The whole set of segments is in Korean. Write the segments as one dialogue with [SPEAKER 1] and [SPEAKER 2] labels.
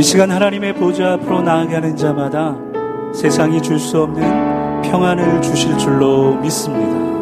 [SPEAKER 1] 이 시간 하나님의 보좌 앞으로 나아가는 자마다 세상이 줄 수 없는 평안을 주실 줄로 믿습니다.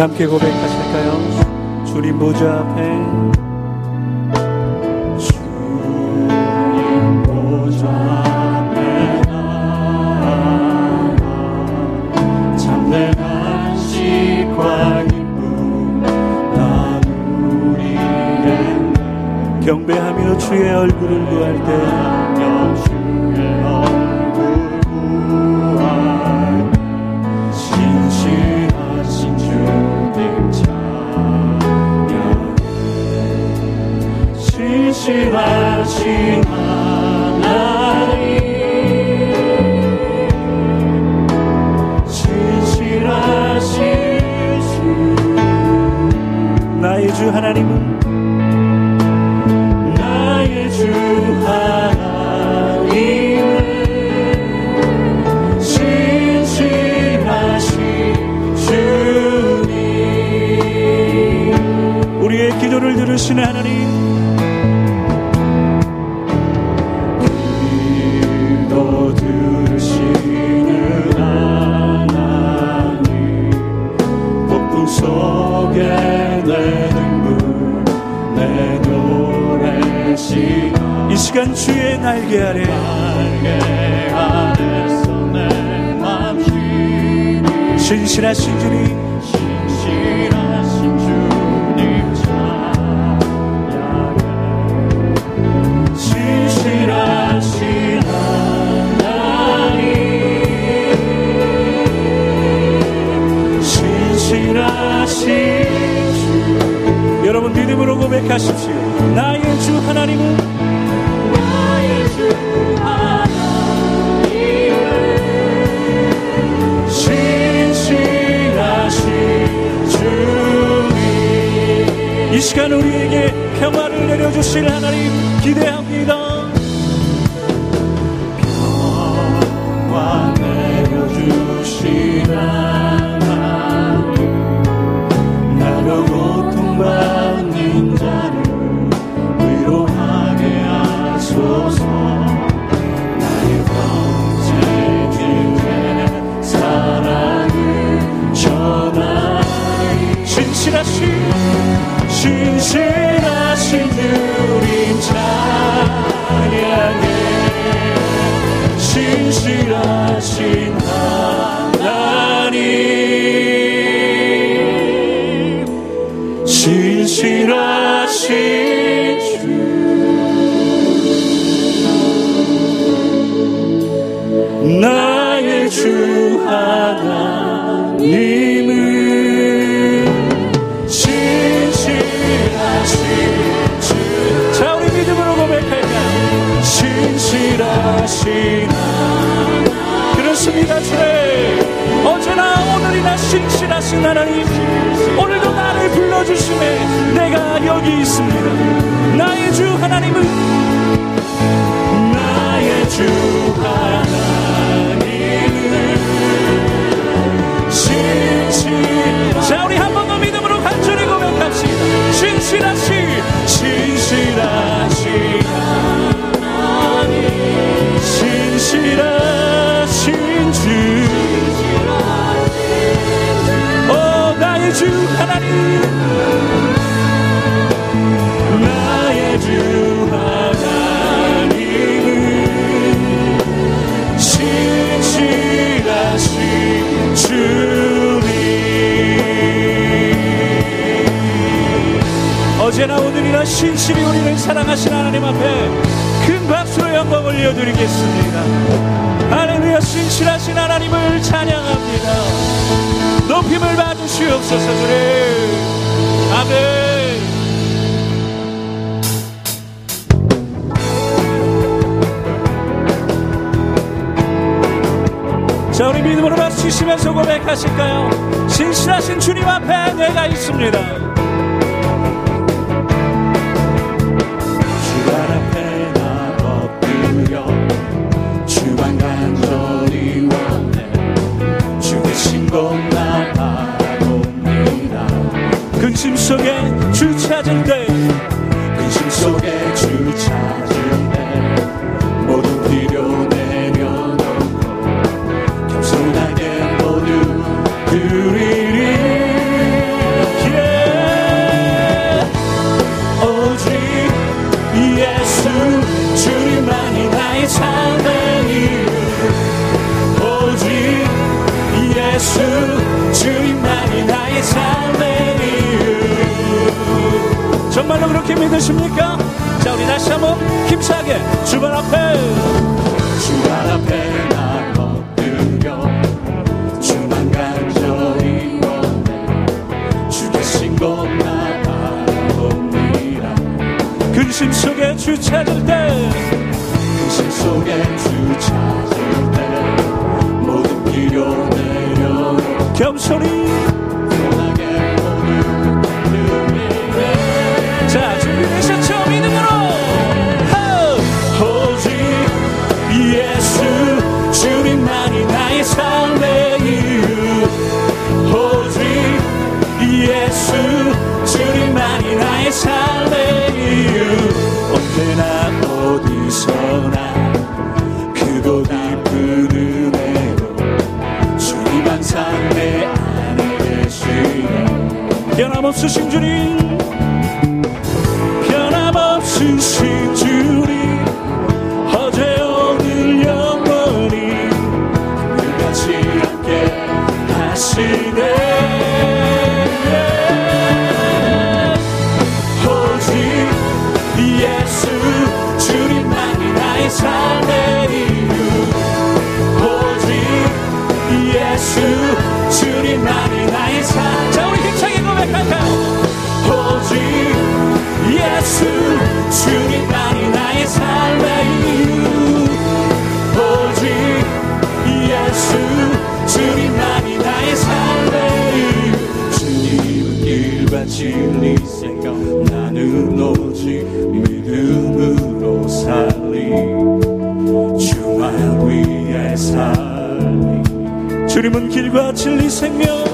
[SPEAKER 1] 함께 고백하실까요? 주님 보좌 앞에. 경배하며 주의 얼굴을 구할 때
[SPEAKER 2] 신실하신 하나님 신실하신 주
[SPEAKER 1] 나의 주 하나님은 시간 주의 날개 아래.
[SPEAKER 2] 날개 아래서 내맘 쉬니
[SPEAKER 1] 신실하신 주님.
[SPEAKER 2] 신실하신 주님 찬양해. 신실하신 하나님. 신실하신 주.
[SPEAKER 1] 여러분 믿음으로 고백하십시오. 나의 주 하나님은 이 시간 우리에게 평화를 내려주실 하나님 기대합니다.
[SPEAKER 2] 평화 내려주실 하나님 나로 고통받
[SPEAKER 1] 그렇습니다 주님. 어제나 오늘이나 신실하신 하나님. 오늘도 나를 불러주시네 내가 여기 있습니다. 나의 주 하나님은
[SPEAKER 2] 나의 주 하나님 신실
[SPEAKER 1] 자 우리 어제나 오늘이나 신심히 우리를 사랑하신 하나님 앞에 큰 박수로 영광 올려드리겠습니다. 할렐루야 신실하신 하나님을 찬양합니다. 높임을 받으시옵소서 주님. 아멘. 자 우리 믿음으로 박수시면서 고백하실까요? 신실하신 주님 앞에 내가 있습니다. 주십니까? 자, 우리 다시 한번 힘차게 주발 앞에.
[SPEAKER 2] 주발 앞에
[SPEAKER 1] 근심 속에 주 찾을 때.
[SPEAKER 2] 근심 속에 주 찾을 때 모든 필요 내려
[SPEAKER 1] 겸손히 고마우신 주님
[SPEAKER 2] 나는 오직 믿음으로 살리. 주만 위에 살리.
[SPEAKER 1] 주님은 길과 진리 생명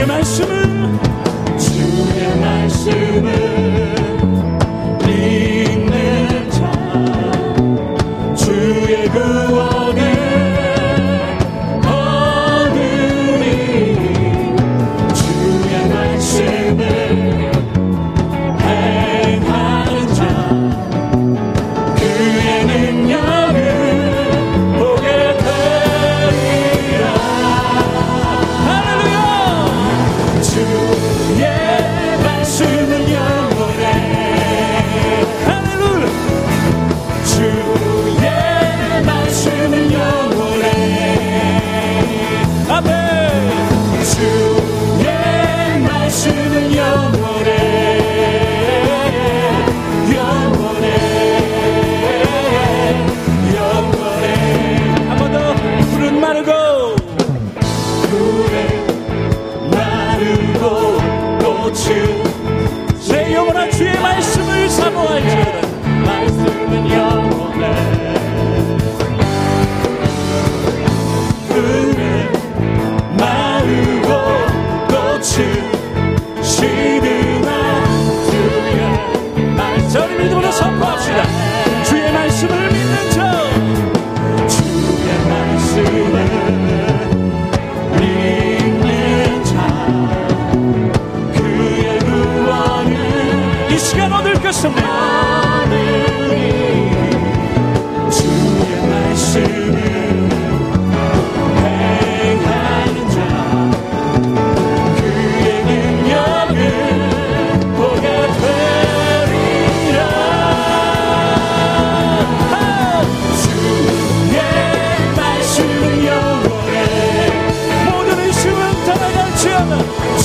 [SPEAKER 2] Güneşimi gotta go.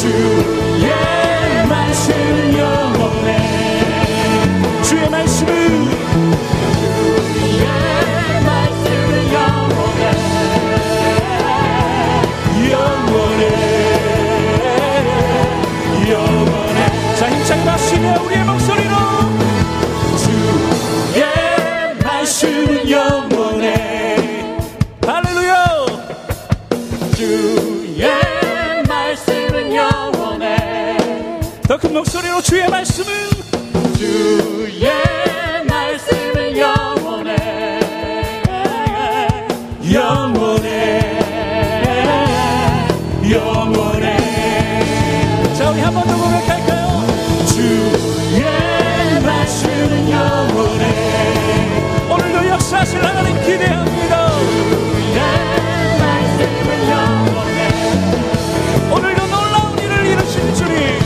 [SPEAKER 2] 주의 말씀 영원해.
[SPEAKER 1] 주의
[SPEAKER 2] 말씀은 말씀 영원해. 영원해. 영원해. 자
[SPEAKER 1] 힘차게 마시며 우리의 목숨 목소리로 주의 말씀을.
[SPEAKER 2] 주의 말씀을 영원해. 영원해. 영원해.
[SPEAKER 1] 자 우리 한 번 더 고백할까요?
[SPEAKER 2] 주의 말씀은 영원해.
[SPEAKER 1] 오늘도 역사하실 하나님 기대합니다.
[SPEAKER 2] 주의 말씀은 영원해.
[SPEAKER 1] 오늘도 놀라운 일을 이루신 주님.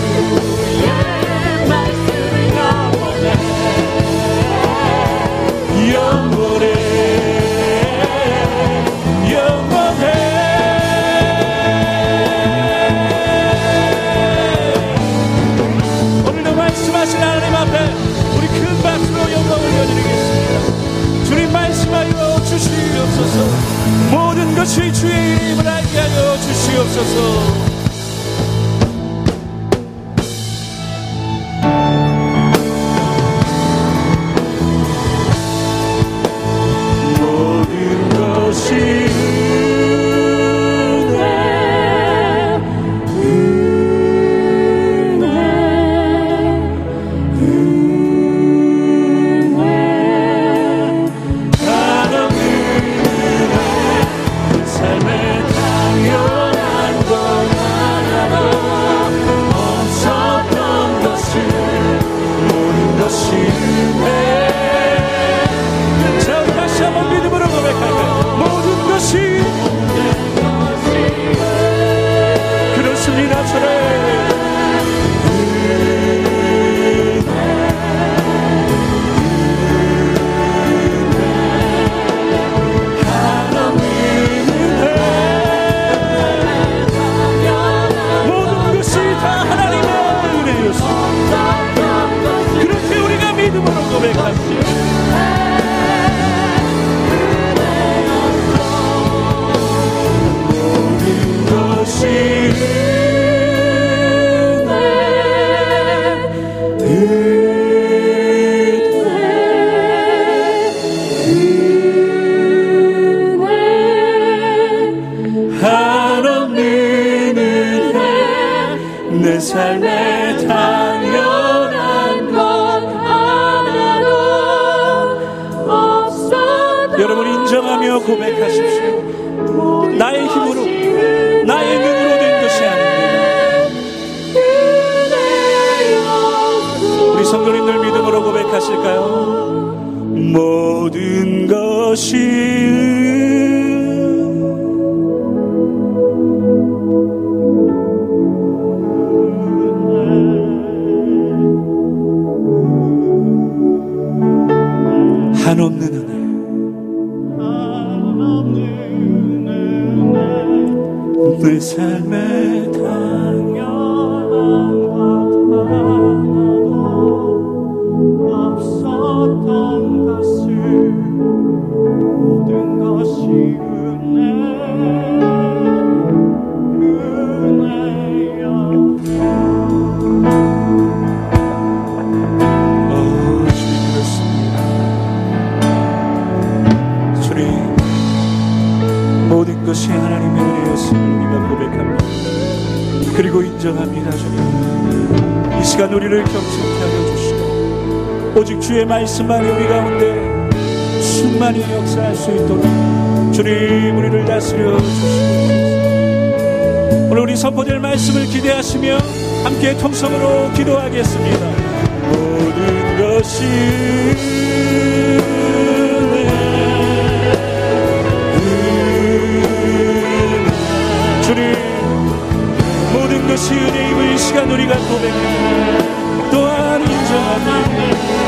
[SPEAKER 1] 우리를 경청케 하여 주시고, 오직 주의 말씀 안에 우리 가운데 충만히 역사할 수 있도록 주님 우리를 다스려 주시고, 오늘 우리 선포될 말씀을 기대하시며 함께 통성으로 기도하겠습니다. 모든 것이 주님 모든 것이 은혜임을 이 시간 우리가 고백합니다 또한 인정합니다